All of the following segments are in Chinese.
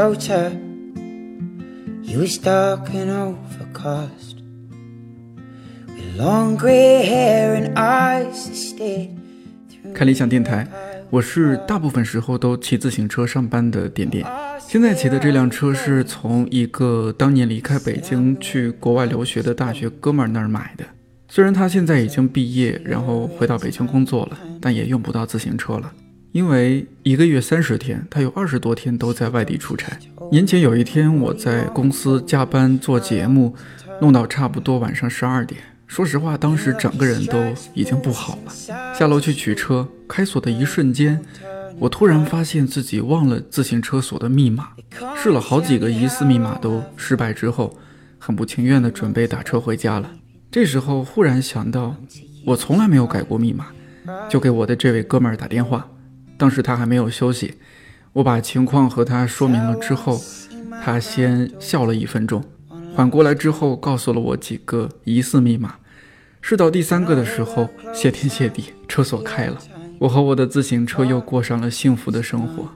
Minnesota. He was dark and overcast, with long gray hair and eyes that stared. 看理想电台，我是大部分时候都骑自行车上班的点点。现在骑的这辆车是从一个当年离开北京去国外留学的大学哥们儿那儿买的。虽然他现在已经毕业，然后回到北京工作了，但也用不到自行车了，因为一个月三十天，他有二十多天都在外地出差。年前有一天，我在公司加班做节目，弄到差不多晚上十二点。说实话，当时整个人都已经不好了。下楼去取车，开锁的一瞬间。我突然发现自己忘了自行车锁的密码，试了好几个疑似密码都失败之后，很不情愿的准备打车回家了。这时候忽然想到，我从来没有改过密码，就给我的这位哥们儿打电话。当时他还没有休息，我把情况和他说明了之后，他先笑了一分钟，缓过来之后告诉了我几个疑似密码。试到第三个的时候，谢天谢地，车锁开了。我和我的自行车又过上了幸福的生活。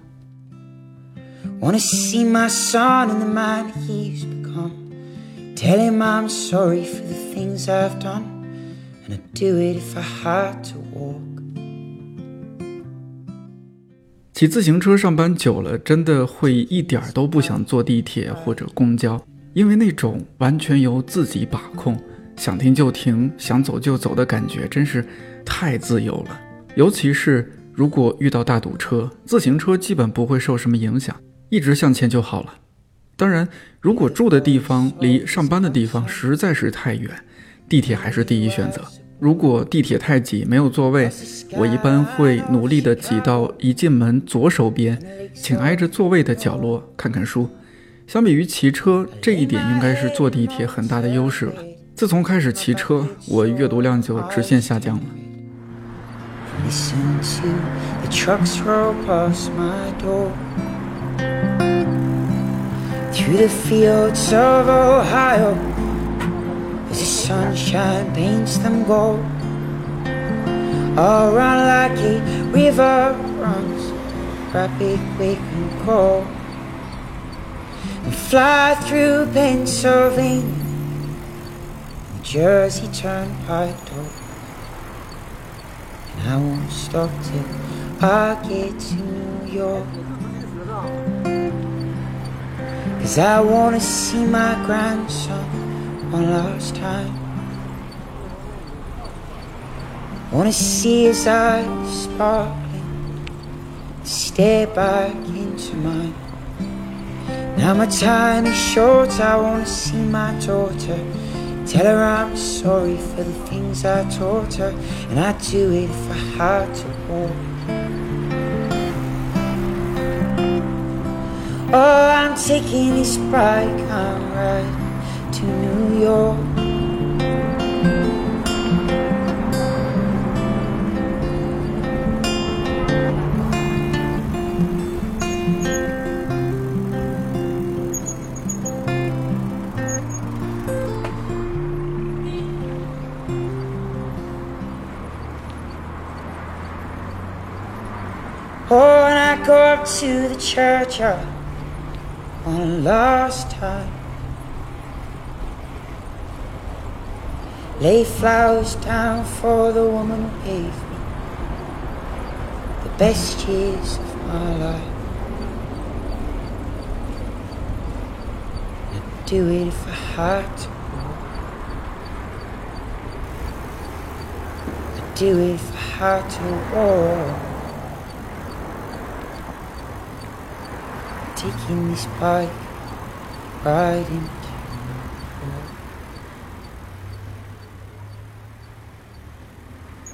骑自行车上班久了，真的会一点儿都不想坐地铁或者公交，因为那种完全由自己把控，想停就停，想走就走的感觉，真是太自由了。尤其是如果遇到大堵车，自行车基本不会受什么影响，一直向前就好了。当然，如果住的地方离上班的地方实在是太远，地铁还是第一选择。如果地铁太挤没有座位，我一般会努力的挤到一进门左手边，请挨着座位的角落看看书。相比于骑车，这一点应该是坐地铁很大的优势了。自从开始骑车，我阅读量就直线下降了。Sunshine paints them gold. Like a river runs, rapid, quick, and cold. And fly through Pennsylvania, Jersey Turnpike door. And I won't stop till I get to New York. Cause I wanna see my grandson one last time. Wanna see his eyes sparkling, stare back into mine. Now my time is short, I wanna see my daughter. Tell her I'm sorry for the things I taught her, and I'd do it if I had to walk. Oh, I'm taking this bike, I'm right to New York. Oh, and I go up to the churchyard one last time. Lay flowers down for the woman who gave me the best years of my life. I'd do it if I had to. I'd do it if I had to walk. taking this bike right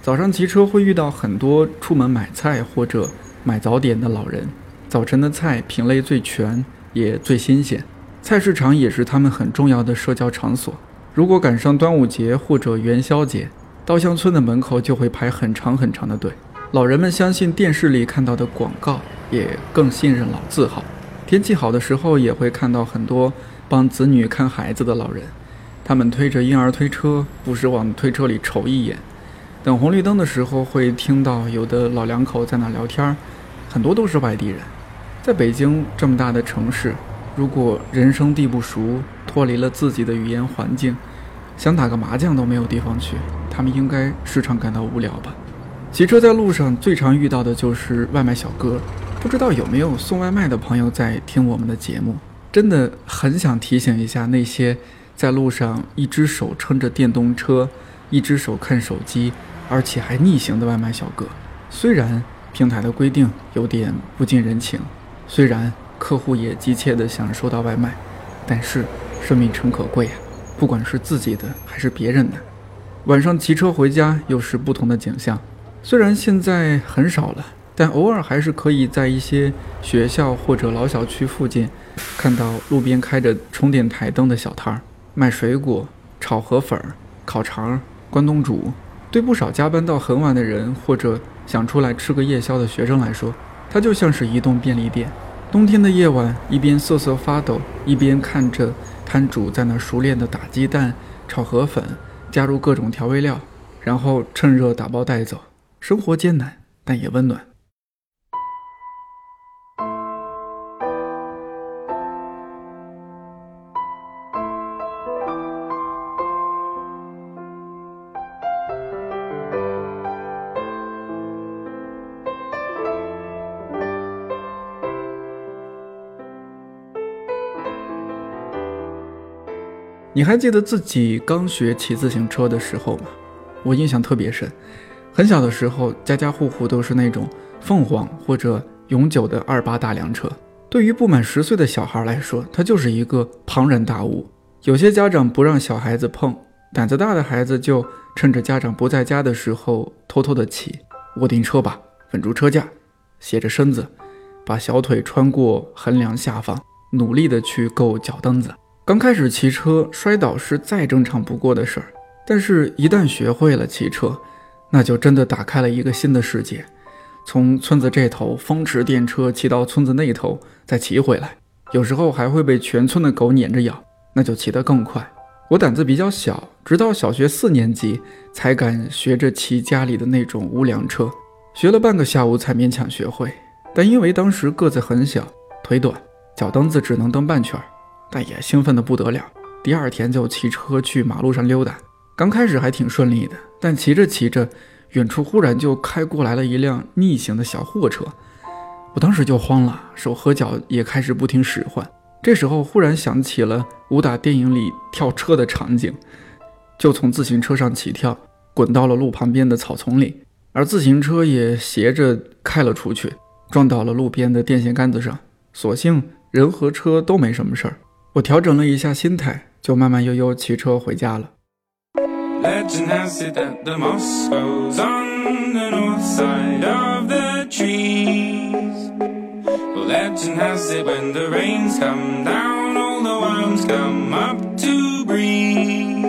早上骑车会遇到很多出门买菜或者买早点的老人。早晨的菜品类最全，也最新鲜。菜市场也是他们很重要的社交场所。如果赶上端午节或者元宵节，稻香村的门口就会排很长很长的队。老人们相信电视里看到的广告，也更信任老字号。天气好的时候，也会看到很多帮子女看孩子的老人，他们推着婴儿推车，不时往推车里瞅一眼。等红绿灯的时候，会听到有的老两口在那聊天，很多都是外地人。在北京这么大的城市，如果人生地不熟，脱离了自己的语言环境，想打个麻将都没有地方去，他们应该时常感到无聊吧？骑车在路上最常遇到的就是外卖小哥，不知道有没有送外卖的朋友在听我们的节目？真的很想提醒一下那些在路上一只手撑着电动车，一只手看手机，而且还逆行的外卖小哥。虽然平台的规定有点不近人情，虽然客户也急切的想收到外卖，但是生命诚可贵啊，不管是自己的还是别人的。晚上骑车回家又是不同的景象。虽然现在很少了，但偶尔还是可以在一些学校或者老小区附近，看到路边开着充电台灯的小摊儿，卖水果、炒河粉、烤肠、关东煮。对不少加班到很晚的人，或者想出来吃个夜宵的学生来说，它就像是移动便利店。冬天的夜晚，一边瑟瑟发抖，一边看着摊主在那熟练地打鸡蛋、炒河粉，加入各种调味料，然后趁热打包带走。生活艰难，但也温暖。你还记得自己刚学骑自行车的时候吗？我印象特别深。很小的时候，家家户户都是那种凤凰或者永久的二八大梁车。对于不满十岁的小孩来说，它就是一个庞然大物。有些家长不让小孩子碰，胆子大的孩子就趁着家长不在家的时候偷偷的骑。握定车把，稳住车架，斜着身子，把小腿穿过横梁下方，努力的去够脚蹬子。刚开始骑车，摔倒是再正常不过的事儿。但是，一旦学会了骑车，那就真的打开了一个新的世界，从村子这头风驰电掣骑到村子那头，再骑回来，有时候还会被全村的狗撵着咬，那就骑得更快。我胆子比较小，直到小学四年级才敢学着骑家里的那种无梁车，学了半个下午才勉强学会。但因为当时个子很小，腿短，脚蹬子只能蹬半圈儿，但也兴奋得不得了。第二天就骑车去马路上溜达。刚开始还挺顺利的，但骑着骑着，远处忽然就开过来了一辆逆行的小货车，我当时就慌了，手和脚也开始不听使唤。这时候忽然想起了武打电影里跳车的场景，就从自行车上起跳，滚到了路旁边的草丛里，而自行车也斜着开了出去，撞到了路边的电线杆子上。所幸人和车都没什么事儿，我调整了一下心态，就慢慢悠悠骑车回家了。Legend has it that the moss grows on the north side of the trees. Legend has it when the rains come down, all the worms come up to breathe.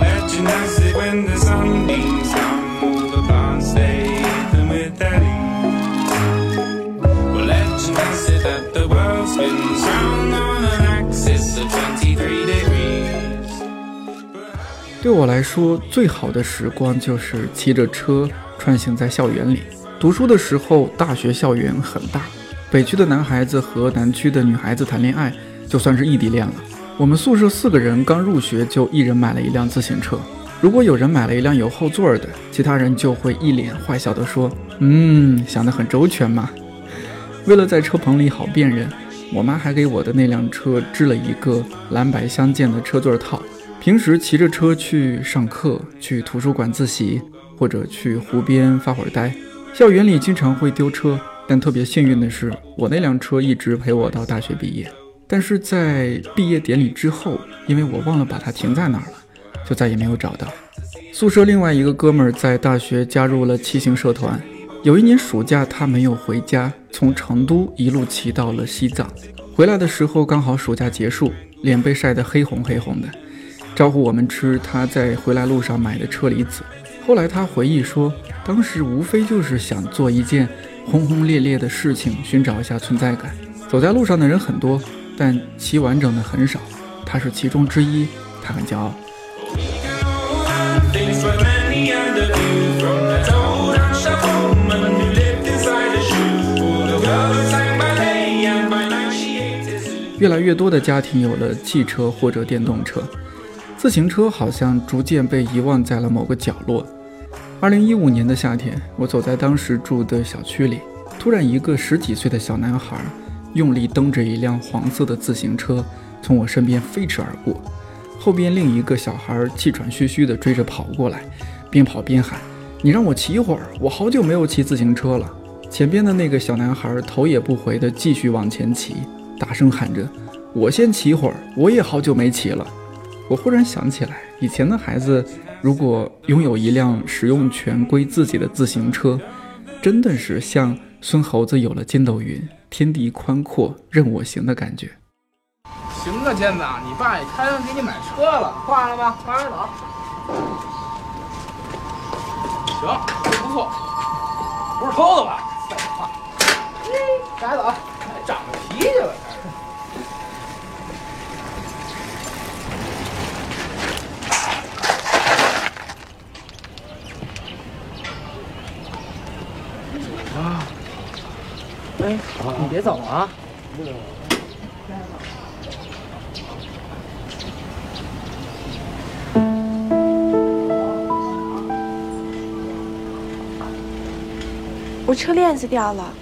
Legend has it when the sunbeams come, all the plants stay open with their leaves. Legend has it that the world spins 对我来说，最好的时光就是骑着车穿行在校园里。读书的时候，大学校园很大，北区的男孩子和南区的女孩子谈恋爱，就算是异地恋了。我们宿舍四个人刚入学就一人买了一辆自行车。如果有人买了一辆有后座的，其他人就会一脸坏笑地说：“嗯，想得很周全嘛。”为了在车棚里好辨认，我妈还给我的那辆车织了一个蓝白相间的车座套。平时骑着车去上课，去图书馆自习，或者去湖边发会儿呆。校园里经常会丢车，但特别幸运的是，我那辆车一直陪我到大学毕业。但是在毕业典礼之后，因为我忘了把它停在哪儿了，就再也没有找到。宿舍另外一个哥们儿在大学加入了骑行社团，有一年暑假他没有回家，从成都一路骑到了西藏，回来的时候刚好暑假结束，脸被晒得黑红黑红的。招呼我们吃他在回来路上买的车厘子。后来他回忆说，当时无非就是想做一件轰轰烈烈的事情，寻找一下存在感。走在路上的人很多，但骑完整的很少。他是其中之一，他很骄傲。越来越多的家庭有了汽车或者电动车，自行车好像逐渐被遗忘在了某个角落。二零一五年的夏天，我走在当时住的小区里，突然一个十几岁的小男孩用力蹬着一辆黄色的自行车从我身边飞驰而过，后边另一个小孩气喘吁吁地追着跑过来，边跑边喊：“你让我骑一会儿，我好久没有骑自行车了。”前边的那个小男孩头也不回地继续往前骑。大声喊着：“我先骑会儿，我也好久没骑了。”我忽然想起来，以前的孩子如果拥有一辆使用权归自己的自行车，真的是像孙猴子有了筋斗云，天地宽阔任我行的感觉。行啊，坚子，你爸也开恩给你买车了，挂了吧，快点走。行，不错，不是偷的吧？废话，赶紧走，长脾气了。你别走啊！我车链子掉了。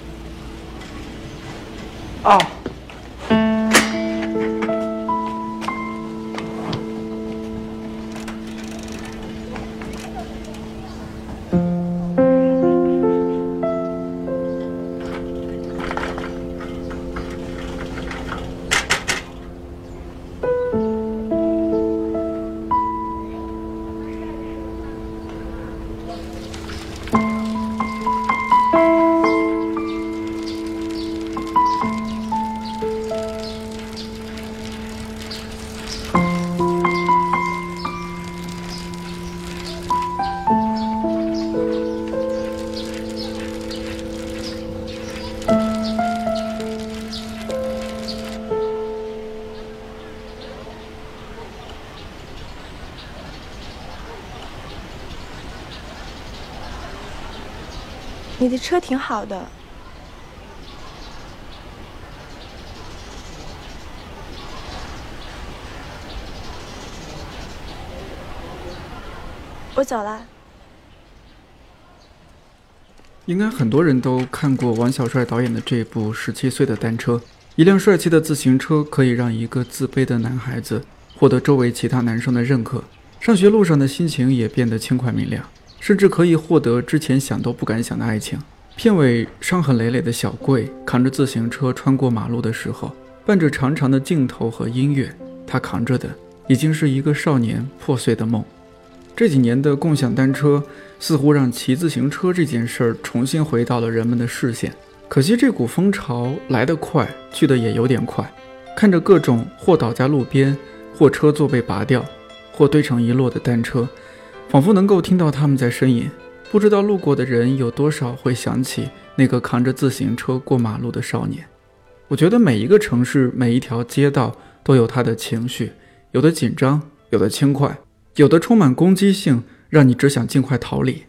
哦。你的车挺好的，我走了。应该很多人都看过王小帅导演的这部《十七岁的单车》。一辆帅气的自行车可以让一个自卑的男孩子获得周围其他男生的认可，上学路上的心情也变得轻快明亮。甚至可以获得之前想都不敢想的爱情。片尾伤痕累累的小贵扛着自行车穿过马路的时候，伴着长长的镜头和音乐，他扛着的已经是一个少年破碎的梦。这几年的共享单车似乎让骑自行车这件事儿重新回到了人们的视线。可惜这股风潮来得快，去得也有点快。看着各种或倒在路边，或车座被拔掉，或堆成一摞的单车。仿佛能够听到他们在呻吟，不知道路过的人有多少会想起那个扛着自行车过马路的少年。我觉得每一个城市，每一条街道都有它的情绪，有的紧张，有的轻快，有的充满攻击性，让你只想尽快逃离；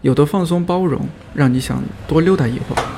有的放松包容，让你想多溜达一会儿。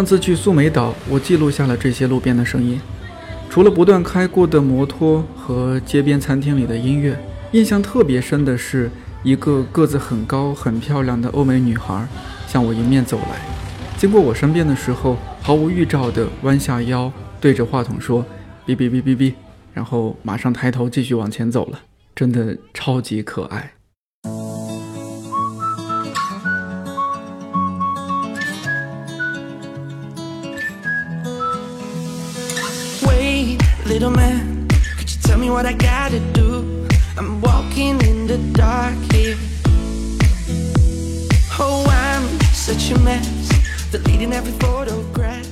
上次去苏梅岛，我记录下了这些路边的声音，除了不断开过的摩托和街边餐厅里的音乐，印象特别深的是一个个子很高、很漂亮的欧美女孩向我迎面走来，经过我身边的时候，毫无预兆地弯下腰，对着话筒说“哔哔哔哔哔”，然后马上抬头继续往前走了，真的超级可爱。Little man, could you tell me what I gotta do? I'm walking in the dark here. Oh, I'm such a mess, deleting every photograph.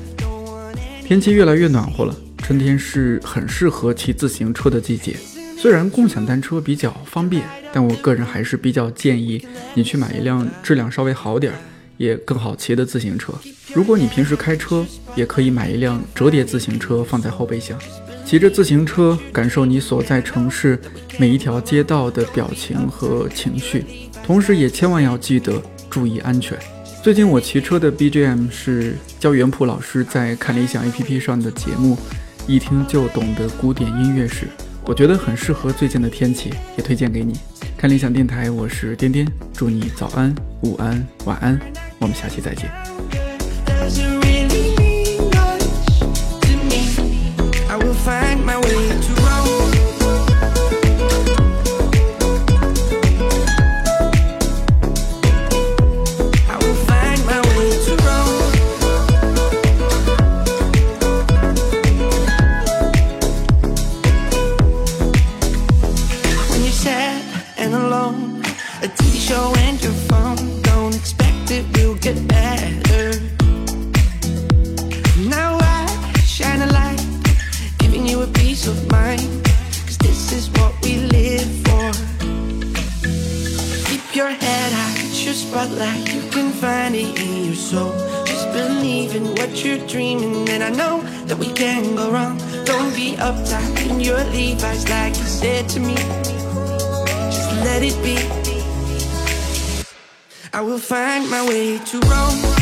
天气越来越暖和了，春天是很适合骑自行车的季节。虽然共享单车比较方便，但我个人还是比较建议你去买一辆质量稍微好点儿。也更好骑的自行车。如果你平时开车，也可以买一辆折叠自行车放在后备箱，骑着自行车感受你所在城市每一条街道的表情和情绪，同时也千万要记得注意安全。最近我骑车的 BGM 是焦元溥老师在看理想 APP 上的节目《一听就懂的古典音乐史》，我觉得很适合最近的天气，也推荐给你。看理想电台，我是颠颠，祝你早安、午安、晚安，我们下期再见。doesn't really mean much to me. I will find my way spotlight, you can find it in your soul. Just believe in what you're dreaming, and I know that we can go wrong. Don't be uptight in your Levi's, like you said to me. Just let it be. I will find my way to Rome.